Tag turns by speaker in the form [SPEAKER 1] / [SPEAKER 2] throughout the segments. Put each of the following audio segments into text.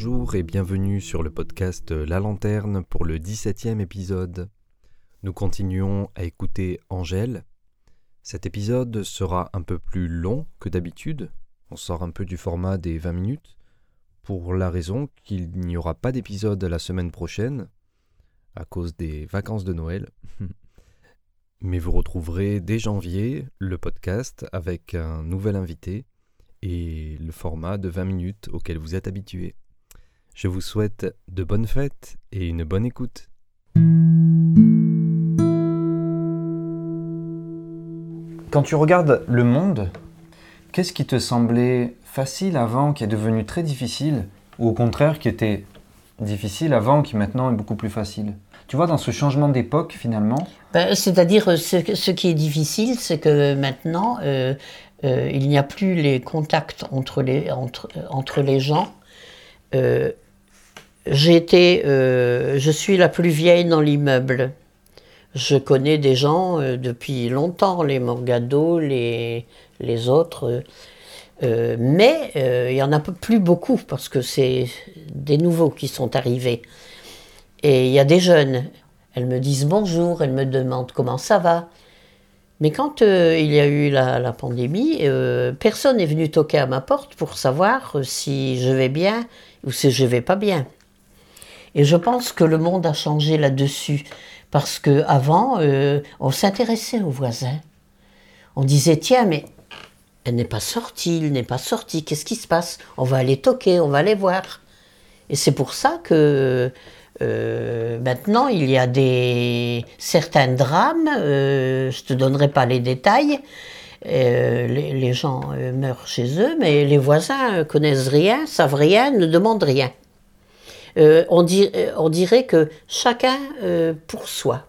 [SPEAKER 1] Bonjour et bienvenue sur le podcast La Lanterne pour le 17e épisode. Nous continuons à écouter Angèle. Cet épisode sera un peu plus long que d'habitude. On sort un peu du format des 20 minutes pour la raison qu'il n'y aura pas d'épisode la semaine prochaine à cause des vacances de Noël. Mais vous retrouverez dès janvier le podcast avec un nouvel invité et le format de 20 minutes auquel vous êtes habitué. Je vous souhaite de bonnes fêtes et une bonne écoute.
[SPEAKER 2] Quand tu regardes le monde, qu'est-ce qui te semblait facile avant, qui est devenu très difficile, ou au contraire qui était difficile avant, qui maintenant est beaucoup plus facile? Tu vois, dans ce changement d'époque, finalement
[SPEAKER 3] Ben, C'est-à-dire, euh, ce, ce qui est difficile, c'est que maintenant, euh, euh, il n'y a plus les contacts entre les, entre, entre les gens. Euh, été, euh, je suis la plus vieille dans l'immeuble. Je connais des gens euh, depuis longtemps, les Morgado, les, les autres. Euh, mais il n'y en a plus beaucoup parce que c'est des nouveaux qui sont arrivés. Et il y a des jeunes. Elles me disent bonjour, elles me demandent comment ça va. Mais quand il y a eu la, pandémie, personne n'est venu toquer à ma porte pour savoir si je vais bien ou si je vais pas bien. Et je pense que le monde a changé là-dessus. Parce qu'avant, on s'intéressait aux voisins. On disait, tiens, mais elle n'est pas sortie, il n'est pas sorti, qu'est-ce qui se passe? On va aller toquer, on va aller voir. Et c'est pour ça que euh, maintenant, il y a des certains drames, euh, je te donnerai pas les détails, euh, les, les gens euh, meurent chez eux, mais les voisins euh, connaissent rien, savent rien, ne demandent rien. Euh, on, dit- euh, on dirait que chacun euh, pour soi.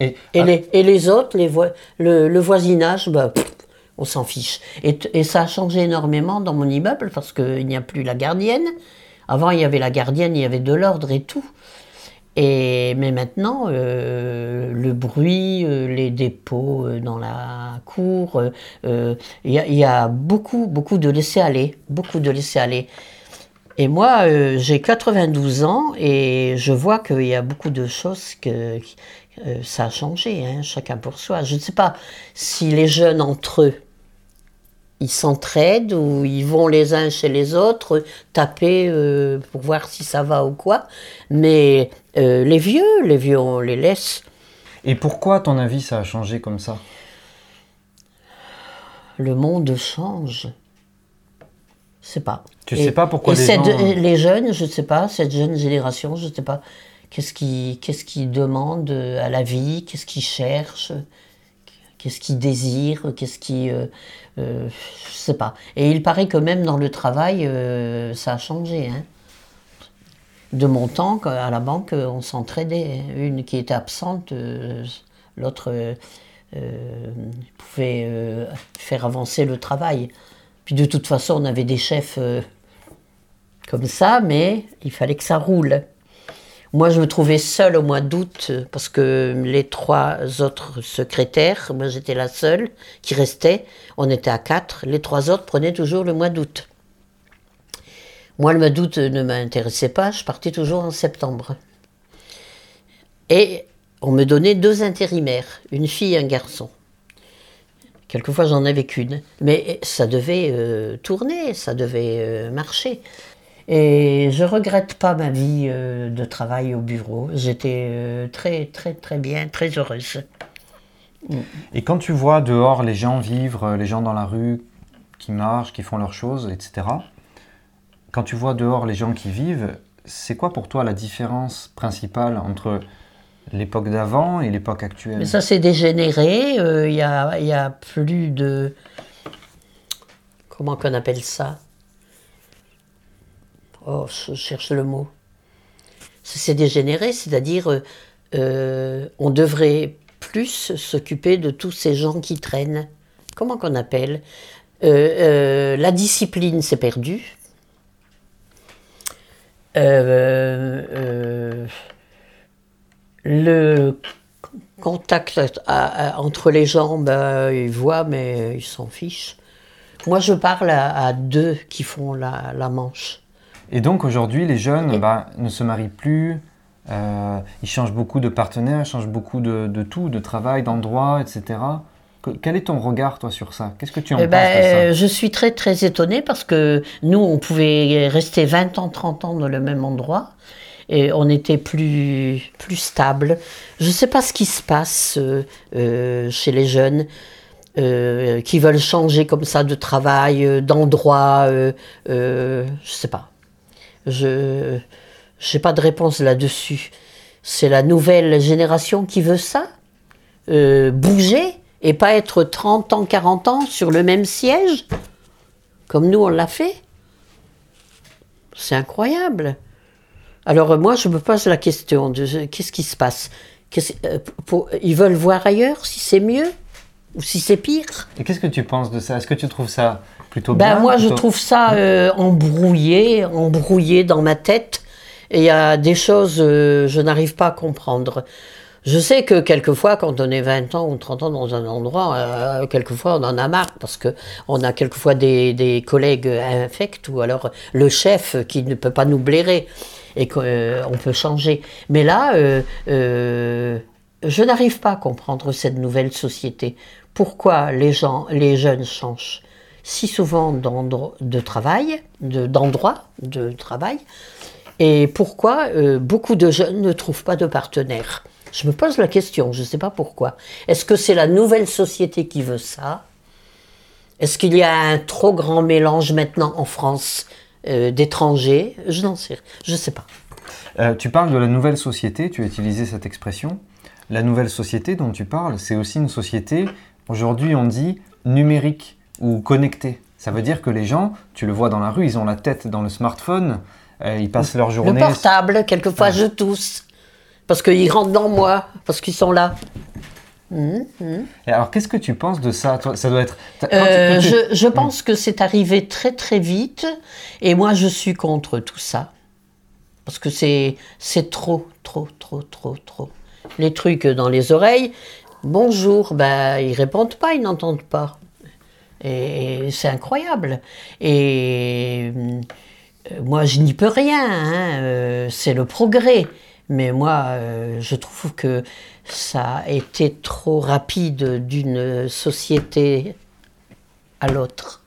[SPEAKER 2] Et,
[SPEAKER 3] Et,
[SPEAKER 2] ah,
[SPEAKER 3] les, et les autres, les le, le voisinage, bah, pff, on s'en fiche. Et, ça a changé énormément dans mon immeuble parce qu'il n'y a plus la gardienne. Avant, il y avait la gardienne, il y avait de l'ordre et tout. Et, mais maintenant, euh, le bruit, euh, les dépôts euh, dans la cour, il y, y a beaucoup, beaucoup de laisser-aller. Beaucoup de laisser-aller. Et moi, euh, j'ai 92 ans et je vois qu'il y a beaucoup de choses que euh, ça a changé, hein, chacun pour soi. Je ne sais pas si les jeunes entre eux, ils s'entraident ou ils vont les uns chez les autres taper euh, pour voir si ça va ou quoi. Mais euh, les vieux, les vieux, on les laisse.
[SPEAKER 2] et pourquoi, à ton avis, ça a changé comme ça?
[SPEAKER 3] Le monde change. Je sais pas.
[SPEAKER 2] Tu sais pas pourquoi
[SPEAKER 3] et
[SPEAKER 2] les
[SPEAKER 3] cette-
[SPEAKER 2] gens-
[SPEAKER 3] les jeunes, je ne sais pas, cette jeune génération, je ne sais pas, qu'est-ce qu'ils qu'est-ce qu'ils demandent à la vie, qu'est-ce qu'ils cherchent, qu'est-ce qu'ils désirent, qu'est-ce qui... Euh, euh, je sais pas. Et il paraît que même dans le travail, euh, ça a changé. hein. De mon temps, à la banque, on s'entraidait. Une qui était absente, euh, l'autre euh, euh, pouvait euh, faire avancer le travail. Puis de toute façon, on avait des chefs euh, comme ça, mais il fallait que ça roule. Moi, je me trouvais seule au mois d'août parce que les trois autres secrétaires, moi j'étais la seule qui restait. On était à quatre. Les trois autres prenaient toujours le mois d'août. Moi, le mois d'août ne m'intéressait pas. Je partais toujours en septembre. Et on me donnait deux intérimaires, une fille et un garçon. Quelquefois, j'en avais qu'une. Mais ça devait euh, tourner, ça devait euh, marcher. Et je regrette pas ma vie euh, de travail au bureau. J'étais très, très, très bien, très heureuse.
[SPEAKER 2] Et quand tu vois dehors les gens vivre, les gens dans la rue qui marchent, qui font leurs choses, etc., quand tu vois dehors les gens qui vivent, c'est quoi pour toi la différence principale entre l'époque d'avant et l'époque actuelle
[SPEAKER 3] Mais ça s'est dégénéré. euh, Il y, a, y a plus de. Comment qu'on appelle ça? Oh, je cherche le mot. Ça s'est dégénéré, c'est-à-dire euh, euh, on devrait plus s'occuper de tous ces gens qui traînent. Comment qu'on appelle? La discipline s'est perdue. Euh, le contact à- à- entre les gens, ben, ils voient, mais ils s'en fichent. Moi, je parle à, à deux qui font la, la manche.
[SPEAKER 2] Et donc aujourd'hui, les jeunes bah, ne se marient plus, euh, ils changent beaucoup de partenaires, ils changent beaucoup de, de tout, de travail, d'endroit, etc. Quel est ton regard, toi, sur ça? Qu'est-ce que tu en
[SPEAKER 3] eh
[SPEAKER 2] penses de ça?
[SPEAKER 3] ben, Je suis très, très étonnée parce que nous, on pouvait rester 20 ans, 30 ans dans le même endroit et on était plus, plus stable. Je ne sais pas ce qui se passe euh, euh, chez les jeunes. Euh, qui veulent changer comme ça de travail, d'endroit, je ne sais pas. Je n'ai pas de réponse là-dessus. C'est la nouvelle génération qui veut ça Bouger et pas être 30 ans, 40 ans sur le même siège, comme nous on l'a fait. C'est incroyable. Alors moi, je me pose la question de qu'est-ce qui se passe? Euh, Ils veulent voir ailleurs si c'est mieux ou si c'est pire?
[SPEAKER 2] Et qu'est-ce que tu penses de ça? Est-ce que tu trouves ça plutôt
[SPEAKER 3] ben,
[SPEAKER 2] bien
[SPEAKER 3] Moi, je trouve ça euh, embrouillé, embrouillé dans ma tête. Et il y a des choses euh, je n'arrive pas à comprendre. Je sais que quelquefois, quand on est 20 ans ou 30 ans dans un endroit, euh, quelquefois on en a marre parce que on a quelquefois des, des collègues infects ou alors le chef qui ne peut pas nous blairer et qu'on euh, peut changer. Mais là, euh, je n'arrive pas à comprendre cette nouvelle société. Pourquoi les gens, les jeunes changent si souvent de travail, d'endroit de, de travail, et pourquoi beaucoup de jeunes ne trouvent pas de partenaire? Je me pose la question, je ne sais pas pourquoi. Est-ce que c'est la nouvelle société qui veut ça? Est-ce qu'il y a un trop grand mélange maintenant en France? Euh, d'étrangers Je n'en sais, je sais pas.
[SPEAKER 2] Euh, tu parles de la nouvelle société, tu as utilisé cette expression. La nouvelle société dont tu parles, c'est aussi une société, aujourd'hui on dit numérique ou connectée. Ça veut dire que les gens, tu le vois dans la rue, ils ont la tête dans le smartphone, euh, ils passent leur journée...
[SPEAKER 3] Le portable, quelquefois je tousse parce qu'ils rentrent dans moi, parce qu'ils sont là.
[SPEAKER 2] Et alors, qu'est-ce que tu penses de ça Ça doit être.
[SPEAKER 3] Euh, je, pense que c'est arrivé très très vite, et moi je suis contre tout ça, parce que c'est c'est trop trop trop trop trop. Les trucs dans les oreilles. Bonjour, ben ils répondent pas, ils n'entendent pas, et c'est incroyable. Et euh, moi je n'y peux rien. Hein, euh, c'est le progrès. Mais moi, je trouve que ça a été trop rapide d'une société à l'autre.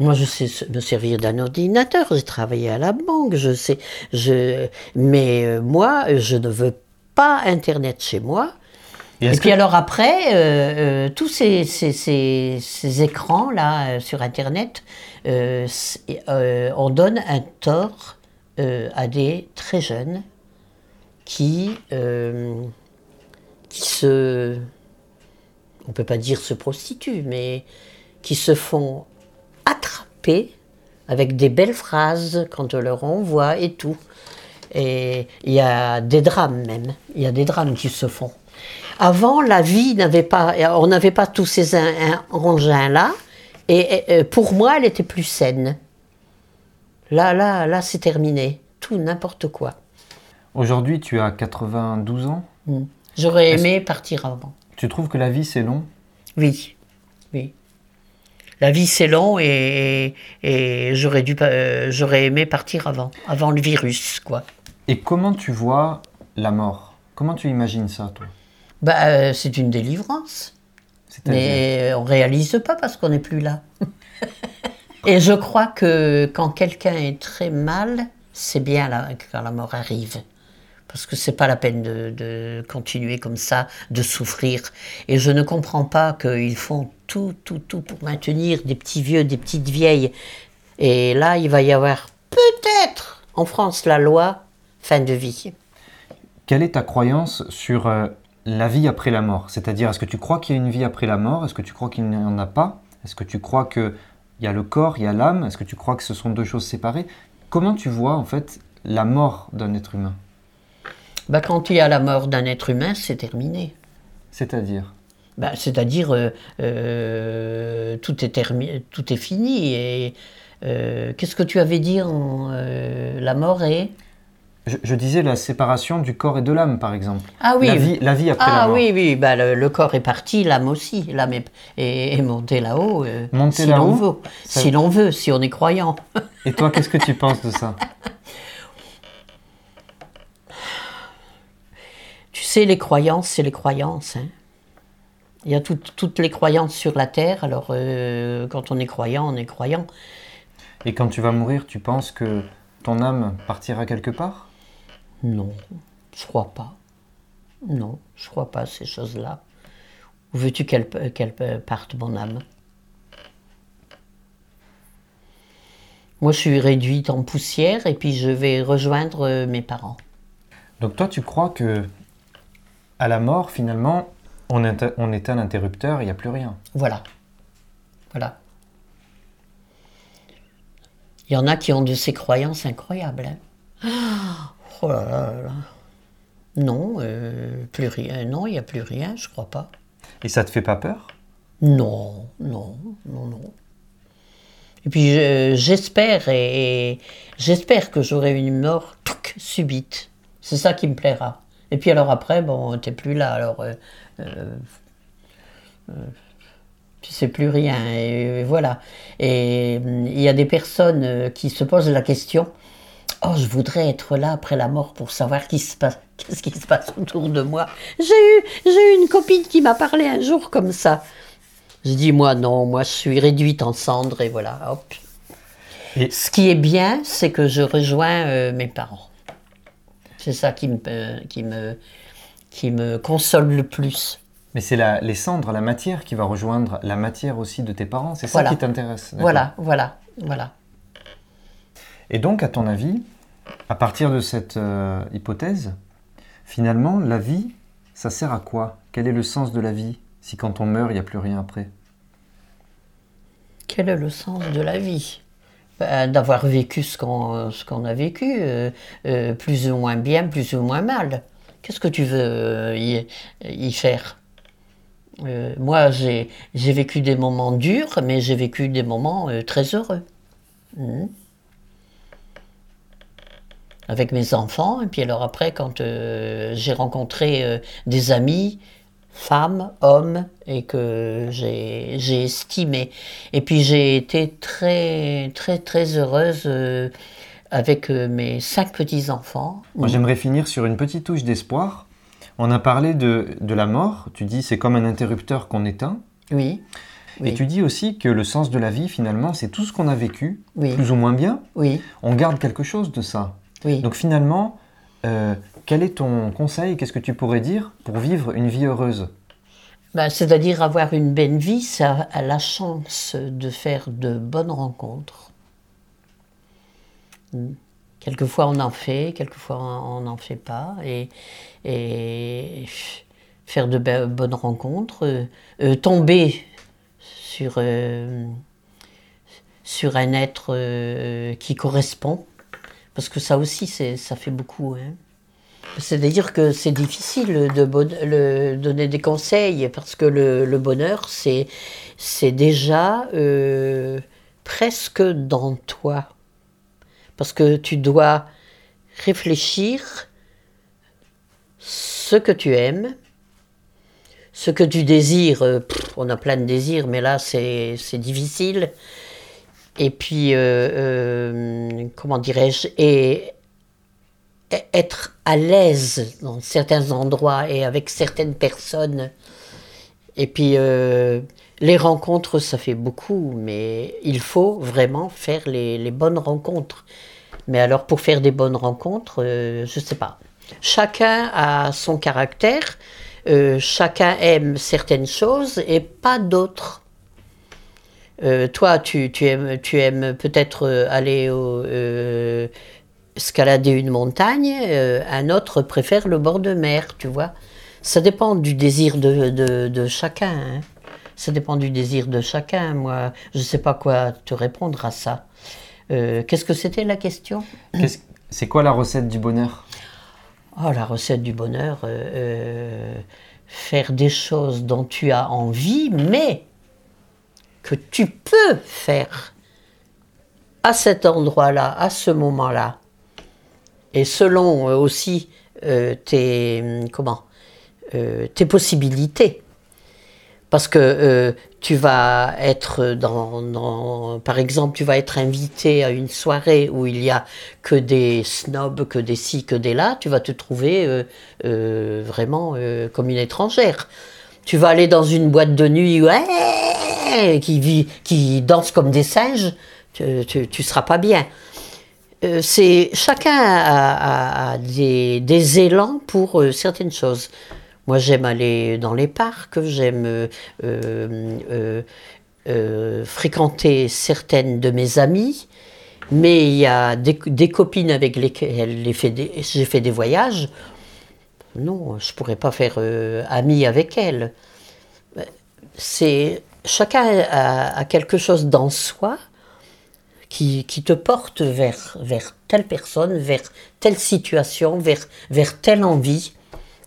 [SPEAKER 3] Moi, je sais me servir d'un ordinateur, j'ai travaillé à la banque, je sais. Je, mais euh, moi, je ne veux pas Internet chez moi. Et, puis alors après, euh, tous ces, ces, écrans-là sur Internet, on donne un tort euh, à des très jeunes qui, euh, qui se, on peut pas dire se prostituent, mais qui se font attraper avec des belles phrases quand on leur envoie et tout. Et il y a des drames même, il y a des drames qui se font. Avant, la vie n'avait pas, on n'avait pas tous ces engins-là, et pour moi, elle était plus saine. Là, là, là, c'est terminé. Tout, n'importe quoi.
[SPEAKER 2] Aujourd'hui, tu as 92 ans
[SPEAKER 3] hmm. J'aurais aimé partir avant.
[SPEAKER 2] Tu trouves que la vie, c'est long?
[SPEAKER 3] Oui, oui. La vie, c'est long et, et j'aurais, dû, euh, j'aurais aimé partir avant, avant le virus, quoi.
[SPEAKER 2] Et comment tu vois la mort? Comment tu imagines ça, toi?
[SPEAKER 3] Bah, euh, C'est une délivrance. Mais on réalise pas parce qu'on n'est plus là. Et je crois que quand quelqu'un est très mal, c'est bien là, quand la mort arrive. Parce que c'est pas la peine de, continuer comme ça, de souffrir. Et je ne comprends pas qu'ils font tout, tout, tout pour maintenir des petits vieux, des petites vieilles. Et là, il va y avoir peut-être en France la loi fin de vie.
[SPEAKER 2] Quelle est ta croyance sur euh, la vie après la mort? C'est-à-dire, est-ce que tu crois qu'il y a une vie après la mort? Est-ce que tu crois qu'il n'y en a pas? Est-ce que tu crois que il y a le corps, il y a l'âme? Est-ce que tu crois que ce sont deux choses séparées? Comment tu vois en fait la mort d'un être humain?
[SPEAKER 3] Bah, Quand il y a la mort d'un être humain, c'est terminé.
[SPEAKER 2] C'est-à-dire
[SPEAKER 3] bah, C'est-à-dire euh, euh, tout, est tout est fini. Et euh, qu'est-ce que tu avais dit en, La mort est
[SPEAKER 2] Je, disais la séparation du corps et de l'âme, par exemple.
[SPEAKER 3] Ah oui.
[SPEAKER 2] La vie, la vie après
[SPEAKER 3] ah,
[SPEAKER 2] la mort.
[SPEAKER 3] oui, oui. Bah, le, corps est parti, l'âme aussi. L'âme est, est, montée là-haut.
[SPEAKER 2] Montée
[SPEAKER 3] si l'on veut. Si l'on veut, si on est croyant.
[SPEAKER 2] Et toi, qu'est-ce que tu penses de ça?
[SPEAKER 3] Sais, les croyances, c'est les croyances. Hein. Il y a toutes les croyances sur la terre. Alors, euh, quand on est croyant, on est croyant.
[SPEAKER 2] Et quand tu vas mourir, tu penses que ton âme partira quelque part?
[SPEAKER 3] Non, je crois pas. Non, je crois pas à ces choses-là. Où veux-tu qu'elle parte, mon âme? Moi, je suis réduite en poussière et puis je vais rejoindre euh, mes parents.
[SPEAKER 2] Donc toi, tu crois que à la mort, finalement, on, on éteint l'interrupteur, il n'y a plus rien.
[SPEAKER 3] Voilà. Voilà. Il y en a qui ont de ces croyances incroyables. Hein. Oh là là là. Non, euh, plus rien. Non, il n'y a plus rien, je crois pas.
[SPEAKER 2] Et ça te fait pas peur?
[SPEAKER 3] Non, non, non, non. Et puis j'espère et, j'espère que j'aurai une mort subite. C'est ça qui me plaira. Et puis alors après, bon, t'es plus là, alors euh, euh, tu sais plus rien. et voilà. Et il y a des personnes qui se posent la question Oh, je voudrais être là après la mort pour savoir qui se passe, qu'est-ce qui se passe autour de moi. J'ai eu, j'ai eu une copine qui m'a parlé un jour comme ça. Je dis moi non, moi je suis réduite en cendres et voilà, hop. Et... Ce qui est bien, c'est que je rejoins euh, mes parents. C'est ça qui me, qui, me, qui me console le plus.
[SPEAKER 2] Mais c'est les cendres, la matière qui va rejoindre la matière aussi de tes parents, c'est ça qui t'intéresse.
[SPEAKER 3] Voilà, voilà, voilà.
[SPEAKER 2] Et donc, à ton avis, à partir de cette euh, hypothèse, finalement, la vie, ça sert à quoi? Quel est le sens de la vie si quand on meurt, il n'y a plus rien après?
[SPEAKER 3] Quel est le sens de la vie? D'avoir vécu ce qu'on a vécu, euh, euh, plus ou moins bien, plus ou moins mal. Qu'est-ce que tu veux y, faire? Moi, j'ai vécu des moments durs, mais j'ai vécu des moments très heureux. Mmh avec mes enfants. Et puis alors après, quand euh, j'ai rencontré euh, des amis, femmes, hommes, et que j'ai estimé. Et puis j'ai été très, très, très heureuse euh, avec mes cinq petits-enfants.
[SPEAKER 2] Moi, j'aimerais finir sur une petite touche d'espoir. On a parlé de, de la mort. Tu dis c'est comme un interrupteur qu'on éteint.
[SPEAKER 3] Oui.
[SPEAKER 2] Et tu dis aussi que le sens de la vie, finalement, c'est tout ce qu'on a vécu,
[SPEAKER 3] oui.
[SPEAKER 2] plus ou moins bien.
[SPEAKER 3] Oui.
[SPEAKER 2] On garde quelque chose de ça. Donc finalement, euh, quel est ton conseil Qu'est-ce que tu pourrais dire pour vivre une vie heureuse?
[SPEAKER 3] Bah, C'est-à-dire avoir une belle vie, ça a la chance de faire de bonnes rencontres. Hmm. Quelquefois on en fait, quelquefois on n'en fait pas. Et, faire de bonnes rencontres, euh, euh, tomber sur, sur un être qui correspond parce que ça aussi, ça fait beaucoup. Hein. C'est-à-dire que c'est difficile de donner des conseils, parce que le, bonheur, c'est déjà euh, presque dans toi. Parce que tu dois réfléchir ce que tu aimes, ce que tu désires. Euh, on a plein de désirs, mais là, c'est difficile et puis, euh, comment dirais-je, et être à l'aise dans certains endroits et avec certaines personnes. Et puis, euh, les rencontres, ça fait beaucoup, mais il faut vraiment faire les, bonnes rencontres. Mais alors, pour faire des bonnes rencontres, je ne sais pas. Chacun a son caractère, chacun aime certaines choses et pas d'autres. Euh, toi, tu, aimes, tu aimes peut-être euh, aller euh, escalader une montagne, un autre préfère le bord de mer, tu vois. Ça dépend du désir de, chacun. Hein. Ça dépend du désir de chacun. Moi, je ne sais pas quoi te répondre à ça. Qu'est-ce que c'était la question?
[SPEAKER 2] C'est quoi la recette du bonheur?
[SPEAKER 3] Oh, la recette du bonheur, faire des choses dont tu as envie, mais que tu peux faire à cet endroit-là, à ce moment-là. Et selon euh, aussi euh, tes, comment, euh, tes possibilités. Parce que tu vas être dans, par exemple, tu vas être invité à une soirée où il y a que des snobs, que des ci, que des là, tu vas te trouver vraiment comme une étrangère. Tu vas aller dans une boîte de nuit qui, vit, qui danse comme des singes, tu, ne seras pas bien. Euh, c'est chacun a, des, élans pour euh, certaines choses. Moi, j'aime aller dans les parcs, j'aime euh, fréquenter certaines de mes amies, mais il y a des, copines avec lesquelles j'ai fait des voyages. Non, je pourrais pas faire amie avec elles. C'est chacun a quelque chose dans soi qui, te porte vers, vers telle personne, vers telle situation, vers, vers telle envie.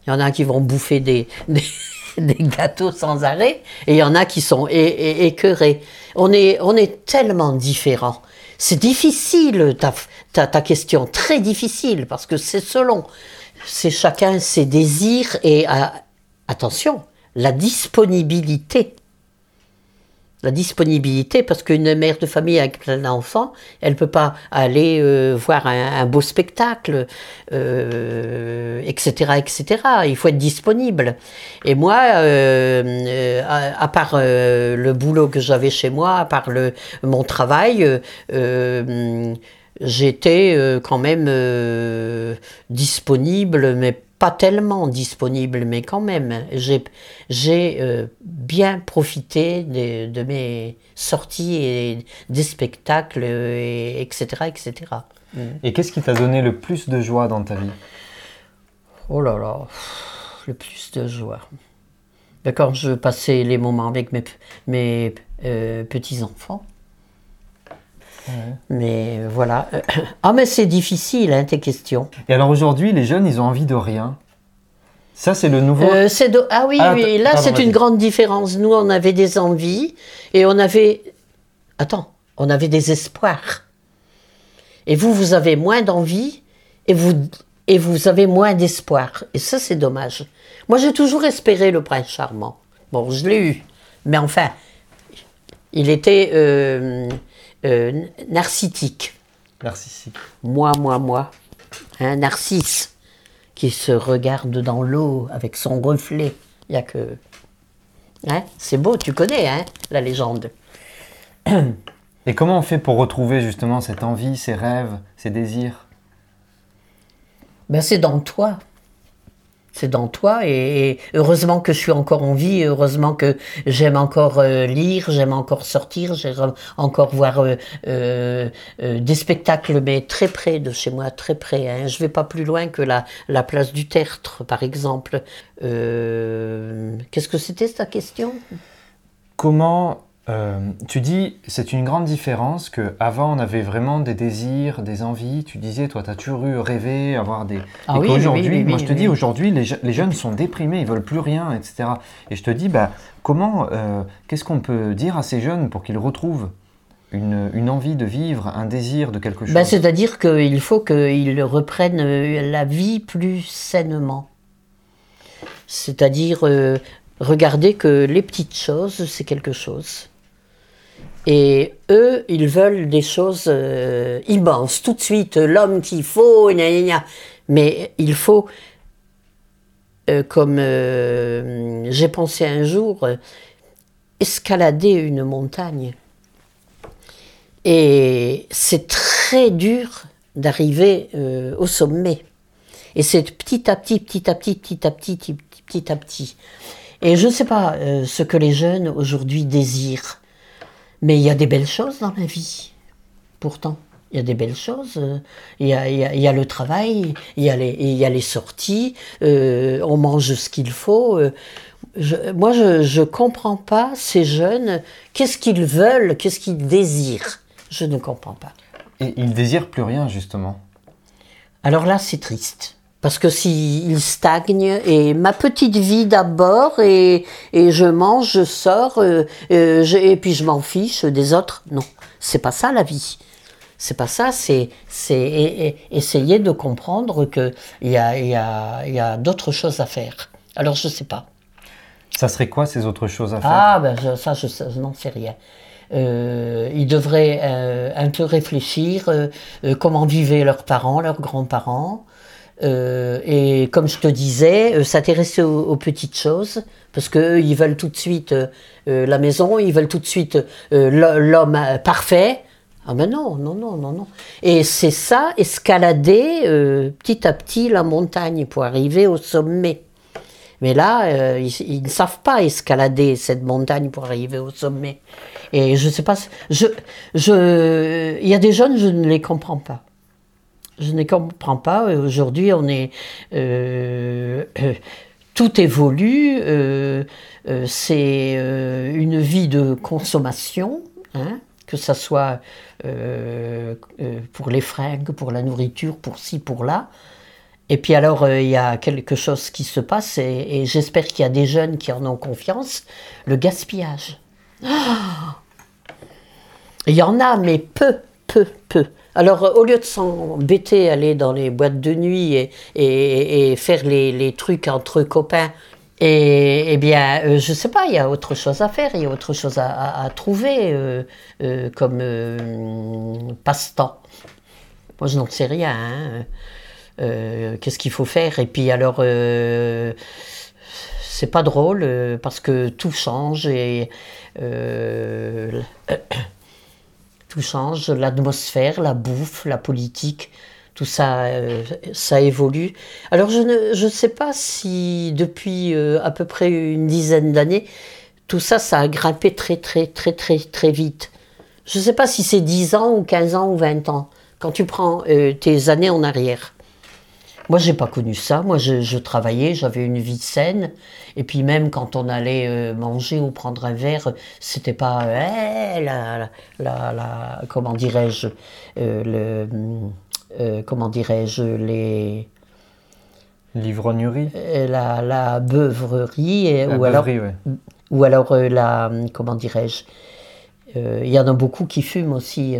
[SPEAKER 3] Il y en a qui vont bouffer des, des, gâteaux sans arrêt, et il y en a qui sont écœurés. On est, on est tellement différents. C'est difficile, ta, ta, ta, question, très difficile, parce que c'est selon. C'est chacun ses désirs et, attention, la disponibilité la disponibilité, parce qu'une mère de famille avec plein d'enfants, elle ne peut pas aller euh, voir un, beau spectacle, etc., euh, etc. Il faut être disponible. Et moi, euh, à, part le boulot que j'avais chez moi, à part le, mon travail, j'étais quand même disponible, mais pas tellement disponible, mais quand même, j'ai euh, bien profité de, mes sorties et des spectacles, et, etc. etc.
[SPEAKER 2] Et qu'est-ce qui t'a donné le plus de joie dans ta vie?
[SPEAKER 3] Oh là là, le plus de joie. D'accord, je passais les moments avec mes, mes euh, petits-enfants. Mais voilà. Ah, mais c'est difficile, hein, tes questions.
[SPEAKER 2] Et alors aujourd'hui, les jeunes, ils ont envie de rien. Ça, c'est le nouveau.
[SPEAKER 3] Euh, ah oui, ah, oui. là, c'est une grande différence. Nous, on avait des envies et on avait. Attends, on avait des espoirs. Et vous, vous avez moins d'envie et vous, et vous avez moins d'espoir. Et ça, c'est dommage. Moi, j'ai toujours espéré le prince charmant. Bon, je l'ai eu. Mais enfin, il était. Euh, euh, narcissique.
[SPEAKER 2] Narcissique.
[SPEAKER 3] Moi, moi, moi. Un narcisse qui se regarde dans l'eau avec son reflet. Il y a que. Hein C'est beau, tu connais hein, la légende.
[SPEAKER 2] Et comment on fait pour retrouver justement cette envie, ces rêves, ces désirs?
[SPEAKER 3] Ben, C'est dans toi c'est dans toi et, heureusement que je suis encore en vie, heureusement que j'aime encore euh, lire, j'aime encore sortir, j'aime encore voir euh, euh, des spectacles, mais très près de chez moi, très près. Hein. Je vais pas plus loin que la, la place du Tertre, par exemple. Qu'est-ce que c'était ta question?
[SPEAKER 2] Comment euh, tu dis, c'est une grande différence que avant on avait vraiment des désirs, des envies. Tu disais, toi, tu as toujours eu rêvé, avoir des.
[SPEAKER 3] Ah et
[SPEAKER 2] qu'aujourd'hui, moi je te dis, aujourd'hui, les, les, jeunes sont déprimés, ils veulent plus rien, etc. Et je te dis, bah, comment, euh, qu'est-ce qu'on peut dire à ces jeunes pour qu'ils retrouvent une, une, envie de vivre, un désir de quelque bah, chose?
[SPEAKER 3] bah, C'est-à-dire qu'il faut qu'ils reprennent euh, la vie plus sainement. C'est-à-dire regarder que les petites choses, c'est quelque chose et eux, ils veulent des choses euh, immenses, tout de suite, l'homme qu'il faut, gna, gna, mais il faut, euh, comme euh, j'ai pensé un jour, escalader une montagne. Et c'est très dur d'arriver au sommet. Et c'est petit à petit, petit à petit, petit à petit, petit à petit. Et je ne sais pas ce que les jeunes aujourd'hui désirent. Mais il y a des belles choses dans la vie, pourtant. Il y a des belles choses. Il y a, il y a, le travail, il y a les, il y a les sorties, euh, on mange ce qu'il faut. Euh, moi, je ne comprends pas ces jeunes. Qu'est-ce qu'ils veulent? Qu'est-ce qu'ils désirent? Je ne comprends pas.
[SPEAKER 2] Et ils désirent plus rien, justement.
[SPEAKER 3] Alors là, c'est triste. Parce que s'il stagne, et ma petite vie d'abord, et, et, je mange, je sors, euh, euh, et puis je m'en fiche des autres, non, c'est pas ça la vie. c'est pas ça, c'est essayer de comprendre qu'il y a, y a, y a d'autres choses à faire. Alors je sais pas.
[SPEAKER 2] Ça serait quoi ces autres choses à faire?
[SPEAKER 3] Ah, ben ça, je, je n'en sais rien. Euh, ils devraient euh, un peu réfléchir euh, comment vivaient leurs parents, leurs grands-parents. Et comme je te disais, s'intéresser aux, petites choses, parce qu'eux, ils veulent tout de suite la maison, ils veulent tout de suite l'homme parfait. Ah ben non, non, non, non, non. Et c'est ça, escalader petit à petit la montagne pour arriver au sommet. Mais là, euh, ils, ne savent pas escalader cette montagne pour arriver au sommet. Et je ne sais pas, je, je, il y a des jeunes, je ne les comprends pas. Je ne comprends pas. Aujourd'hui, on est, euh, euh, tout évolue. c'est une vie de consommation, hein, que ce soit pour les fringues, pour la nourriture, pour ci, pour là. Et puis alors, euh, il y a quelque chose qui se passe, et, j'espère qu'il y a des jeunes qui en ont confiance, le gaspillage. Il y en a, mais peu, peu, peu. Alors, euh, au lieu de s'embêter, aller dans les boîtes de nuit et, faire les, trucs entre copains, et, eh bien, euh, je sais pas, il y a autre chose à faire, il y a autre chose à, trouver comme passe-temps. Moi, je n'en sais rien. Hein. Euh, qu'est-ce qu'il faut faire? Et puis alors, euh, c'est pas drôle euh, parce que tout change et tout change, l'atmosphère, la bouffe, la politique, tout ça, ça évolue. Alors je ne je sais pas si depuis à peu près une dizaine d'années, tout ça, ça a grimpé très très très très très vite. Je ne sais pas si c'est 10 ans ou 15 ans ou 20 ans, quand tu prends tes années en arrière. Moi, j'ai pas connu ça. Moi, je, travaillais, j'avais une vie saine. Et puis même quand on allait euh, manger ou prendre un verre, c'était pas euh, la, la, la, comment dirais-je euh, le comment dirais-je les
[SPEAKER 2] l'ivrognerie
[SPEAKER 3] la, la beuvrerie ou, alors, ou alors la comment dirais-je il y en a beaucoup qui fument aussi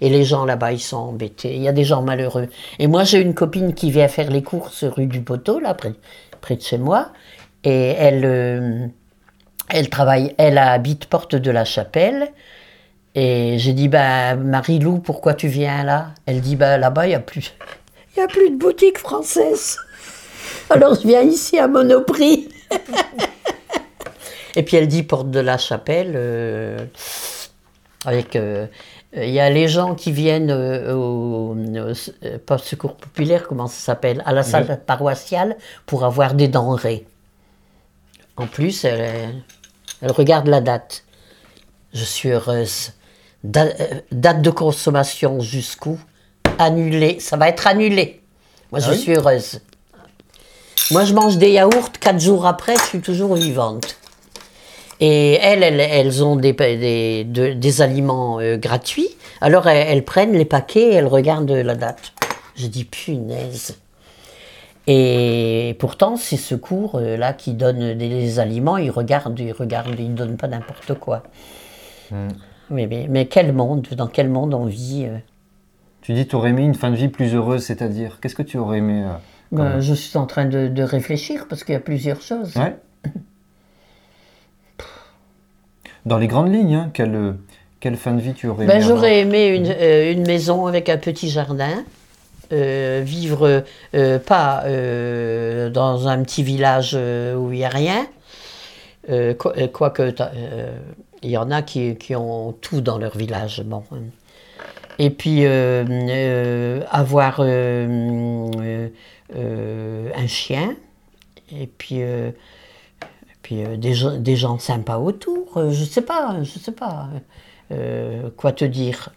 [SPEAKER 3] et les gens là-bas, ils sont embêtés. Il y a des gens malheureux. Et moi, j'ai une copine qui vient faire les courses rue du Poteau, là, près, près de chez moi. Et elle, euh, elle travaille, elle habite porte de la Chapelle. Et j'ai dit, bah, Marie-Lou, pourquoi tu viens là? Elle dit, bah, là-bas, il n'y a, plus, y a plus de boutique française. Alors je viens ici à Monoprix. Et puis elle dit porte de la Chapelle, euh, avec euh, il y a les gens qui viennent euh, au, au, secours populaire, comment ça s'appelle, à la salle paroissiale pour avoir des denrées. En plus, elle, regarde la date. Je suis heureuse. Euh, date de consommation jusqu'où? Annulé. Ça va être annulé. Moi, je ah suis heureuse. Moi, je mange des yaourts. Quatre jours après, je suis toujours vivante. Et elles, elles, ont des, des, des aliments euh, gratuits. Alors elles, prennent les paquets et elles regardent la date. Je dis punaise. Et pourtant, ces secours euh, là qui donnent des, aliments, ils regardent, ils regardent, ils donnent pas n'importe quoi. Hmm. Mais, mais, quel monde, dans quel monde on vit euh?
[SPEAKER 2] Tu dis, tu aurais aimé une fin de vie plus heureuse, c'est-à-dire Qu'est-ce que tu aurais aimé
[SPEAKER 3] ben, Je suis en train de, de réfléchir parce qu'il y a plusieurs choses.
[SPEAKER 2] Ouais. Dans les grandes lignes, hein, quelle, quelle, fin de vie tu aurais
[SPEAKER 3] ben, J'aurais aimé une, euh, une, maison avec un petit jardin. Euh, vivre euh, pas dans un petit village où il n'y a rien, quoique il y en a qui, qui, ont tout dans leur village. Bon. Et puis avoir un chien, et puis puis euh, des, des, gens sympas autour, euh, je sais pas, je sais pas euh, quoi te dire.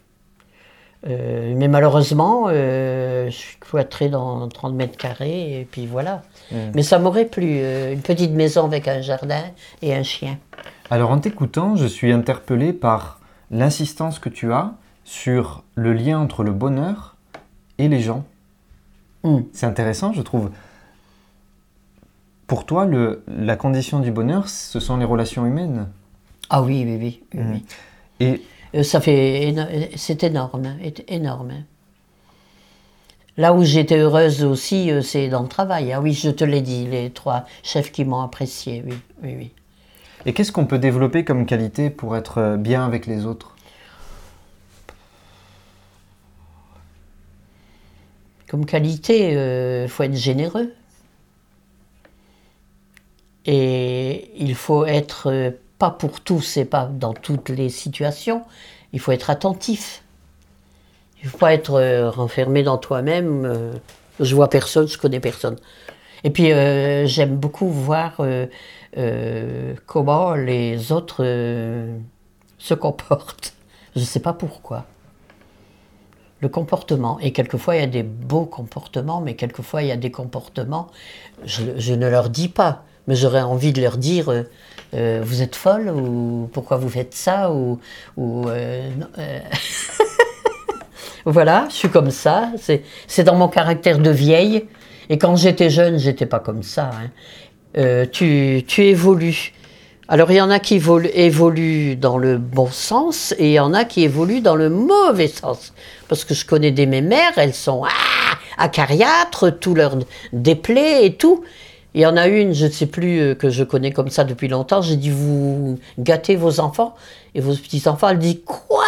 [SPEAKER 3] mais malheureusement, je suis cloîtré dans 30 mètres carrés et puis voilà. Mmh. Mais ça m'aurait plu, une petite maison avec un jardin et un chien.
[SPEAKER 2] Alors en t'écoutant, je suis interpellé par l'insistance que tu as sur le lien entre le bonheur et les gens. Mmh. C'est intéressant, je trouve. Pour toi, le, la condition du bonheur, ce sont les relations humaines
[SPEAKER 3] Ah oui, oui, oui. oui,
[SPEAKER 2] Et
[SPEAKER 3] Euh, ça fait, c'est énorme, énorme. Là où j'étais heureuse aussi, euh, c'est dans le travail. Ah oui, je te l'ai dit, les trois chefs qui m'ont apprécié, oui, oui, oui.
[SPEAKER 2] Et qu'est-ce qu'on peut développer comme qualité pour être euh, bien avec les autres?
[SPEAKER 3] Comme qualité, il faut être généreux. Et il faut être pas pour tous et pas dans toutes les situations. Il faut être attentif. Il ne faut pas être euh, renfermé dans toi-même. Euh, je vois personne, je connais personne. Et puis euh, j'aime beaucoup voir comment les autres se comportent. Je ne sais pas pourquoi. Le comportement. Et quelquefois il y a des beaux comportements, mais quelquefois il y a des comportements, je ne leur dis pas, mais j'aurais envie de leur dire euh, vous êtes folle ou pourquoi vous faites ça ou, euh, euh, voilà, je suis comme ça. C'est dans mon caractère de vieille. Et quand j'étais jeune, j'étais pas comme ça. Hein. tu, tu évolues. Alors il y en a qui évoluent dans le bon sens et il y en a qui évoluent dans le mauvais sens. Parce que je connais des mes mères, elles sont ah, acariâtres, tout leur déplaît et tout. Il y en a une, je ne sais plus, euh, que je connais comme ça depuis longtemps. J'ai dit, vous gâtez vos enfants et vos petits-enfants. Elle dit, quoi?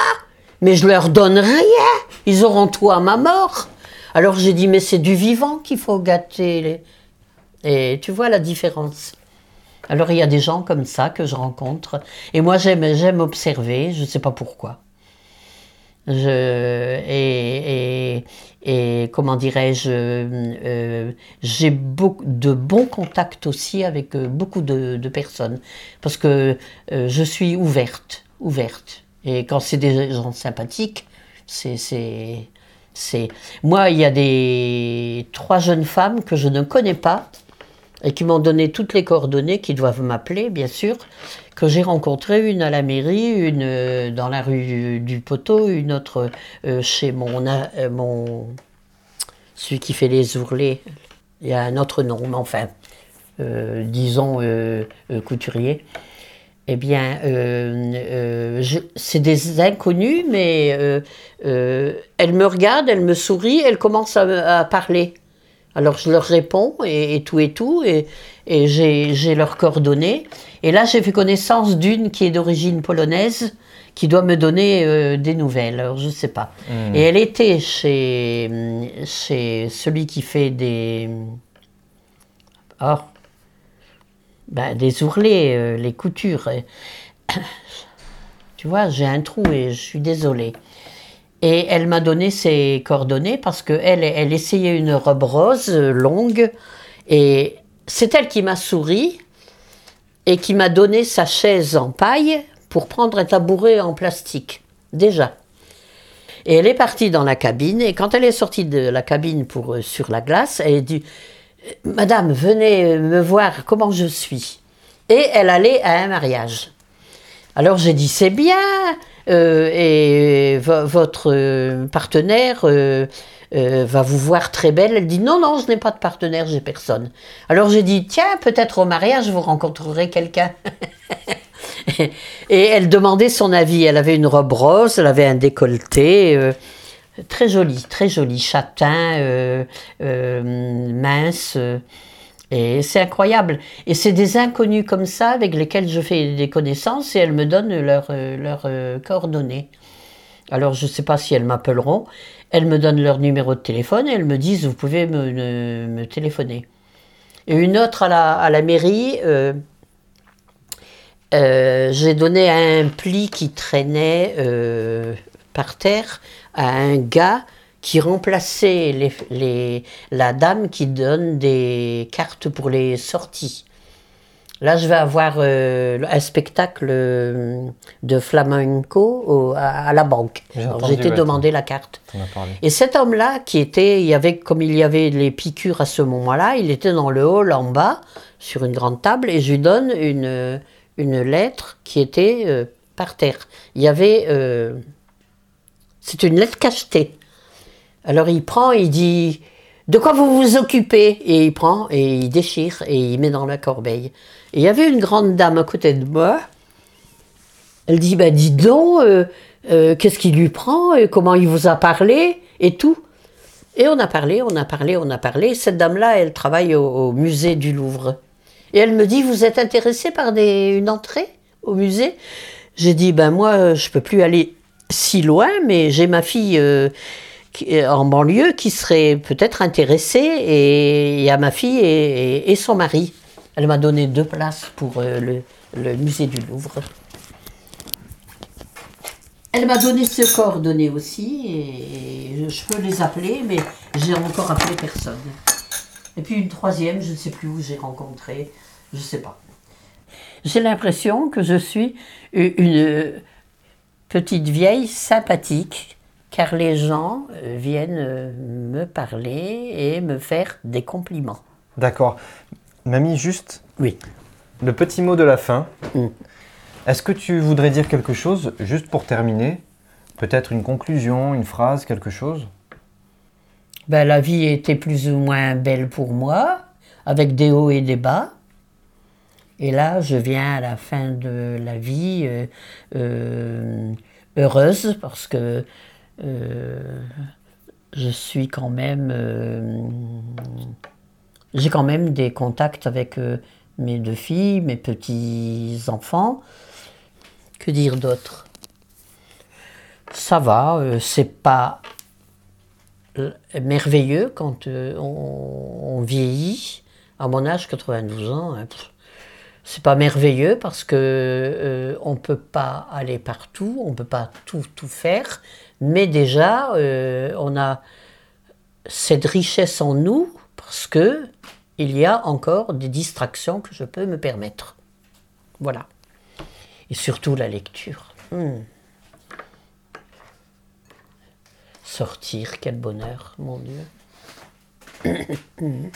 [SPEAKER 3] Mais je leur donne rien. Ils auront tout à ma mort. Alors j'ai dit, mais c'est du vivant qu'il faut gâter. Et tu vois la différence. Alors il y a des gens comme ça que je rencontre. Et moi j'aime, j'aime observer, je ne sais pas pourquoi. Je, et, et, comment dirais-je, euh, j'ai de bons contacts aussi avec euh, beaucoup de, personnes parce que euh, je suis ouverte, ouverte. Et quand c'est des gens sympathiques, c'est, c'est, c'est. Moi, il y a des trois jeunes femmes que je ne connais pas et qui m'ont donné toutes les coordonnées, qui doivent m'appeler, bien sûr, que j'ai rencontré, une à la mairie, une euh, dans la rue du, Poteau, une autre euh, chez mon, euh, mon. celui qui fait les ourlets. Il y a un autre nom, mais enfin, disons couturier. Eh bien, c'est des inconnus, mais elle me regarde, elle me sourit, elle commence à parler. Alors je leur réponds et, tout et tout, et, j'ai leurs coordonnées. Et là, j'ai fait connaissance d'une qui est d'origine polonaise, qui doit me donner euh, des nouvelles. Alors je ne sais pas. Hmm. Et elle était chez, chez celui qui fait des. Oh, ben, des ourlets, euh, les coutures. tu vois, j'ai un trou et je suis désolée. Et elle m'a donné ses coordonnées parce qu'elle elle essayait une robe rose longue et c'est elle qui m'a souri et qui m'a donné sa chaise en paille pour prendre un tabouret en plastique, déjà. Et elle est partie dans la cabine et quand elle est sortie de la cabine pour euh, sur la glace, elle a dit Madame, venez me voir comment je suis. Et elle allait à un mariage. Alors j'ai dit c'est bien, euh, et votre euh, partenaire euh, va vous voir très belle. Elle dit non, non, je n'ai pas de partenaire, j'ai personne. Alors j'ai dit tiens, peut-être au mariage vous rencontrerez quelqu'un. et elle demandait son avis. Elle avait une robe rose, elle avait un décolleté. très joli, très joli, châtain, mince. Et c'est incroyable. Et c'est des inconnus comme ça avec lesquels je fais des connaissances et elles me donnent leurs leur, euh, coordonnées. Alors je ne sais pas si elles m'appelleront. Elles me donnent leur numéro de téléphone et elles me disent vous pouvez me, me, téléphoner. Et une autre à la, à la mairie, euh, euh, j'ai donné un pli qui traînait par terre à un gars qui remplaçait les, la dame qui donne des cartes pour les sorties. Là, je vais avoir euh, un spectacle euh, de flamenco à, la banque. J'ai été demander la carte. Et cet homme-là, qui était, il y avait, comme il y avait les piqûres à ce moment-là, il était dans le hall en bas, sur une grande table, et je lui donne une, une lettre qui était euh, par terre. Il y avait. c'est une lettre cachetée. Alors il prend il dit De quoi vous vous occupez? Et il prend et il déchire et il met dans la corbeille. Et il y avait une grande dame à côté de moi. Elle dit, ben dis donc, euh, euh, qu'est-ce qui lui prend, et comment il vous a parlé, et tout? Et on a parlé, on a parlé, on a parlé. Cette dame-là, elle travaille au, musée du Louvre. Et elle me dit, vous êtes intéressé par des, une entrée au musée? J'ai dit, ben moi, je peux plus aller si loin, mais j'ai ma fille en banlieue qui serait peut-être intéressée, et il ma fille et, son mari. Elle m'a donné deux places pour le, le musée du Louvre. Elle m'a donné ce coordonnées aussi, et je peux les appeler, mais j'ai encore appelé personne. Et puis une troisième, je ne sais plus où j'ai rencontré, je ne sais pas. J'ai l'impression que je suis une petite vieille sympathique, car les gens euh, viennent euh, me parler et me faire des compliments.
[SPEAKER 2] D'accord. Mamie, juste.
[SPEAKER 3] Oui.
[SPEAKER 2] Le petit mot de la fin. Mm. Est-ce que tu voudrais dire quelque chose, juste pour terminer? Peut-être une conclusion, une phrase, quelque chose?
[SPEAKER 3] Ben, La vie était plus ou moins belle pour moi, avec des hauts et des bas. Et là, je viens à la fin de la vie euh, euh, heureuse parce que je suis quand même. J'ai quand même des contacts avec mes deux filles, mes petits-enfants. Que dire d'autre? Ça va, euh, c'est pas euh, merveilleux quand euh, on, vieillit. À mon âge, 92 ans, hein, c'est pas merveilleux parce que on peut pas aller partout, on peut pas tout tout faire, mais déjà on a cette richesse en nous parce que il y a encore des distractions que je peux me permettre. Voilà. Et surtout la lecture. Hmm. Sortir, quel bonheur, mon Dieu.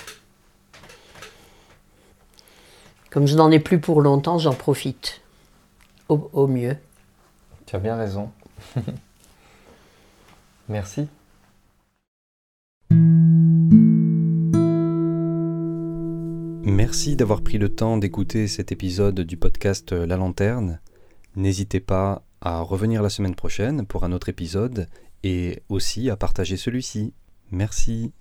[SPEAKER 3] Comme je n'en ai plus pour longtemps, j'en profite. Au mieux.
[SPEAKER 2] Tu as bien raison. Merci.
[SPEAKER 1] Merci d'avoir pris le temps d'écouter cet épisode du podcast La Lanterne. N'hésitez pas à revenir la semaine prochaine pour un autre épisode et aussi à partager celui-ci. Merci.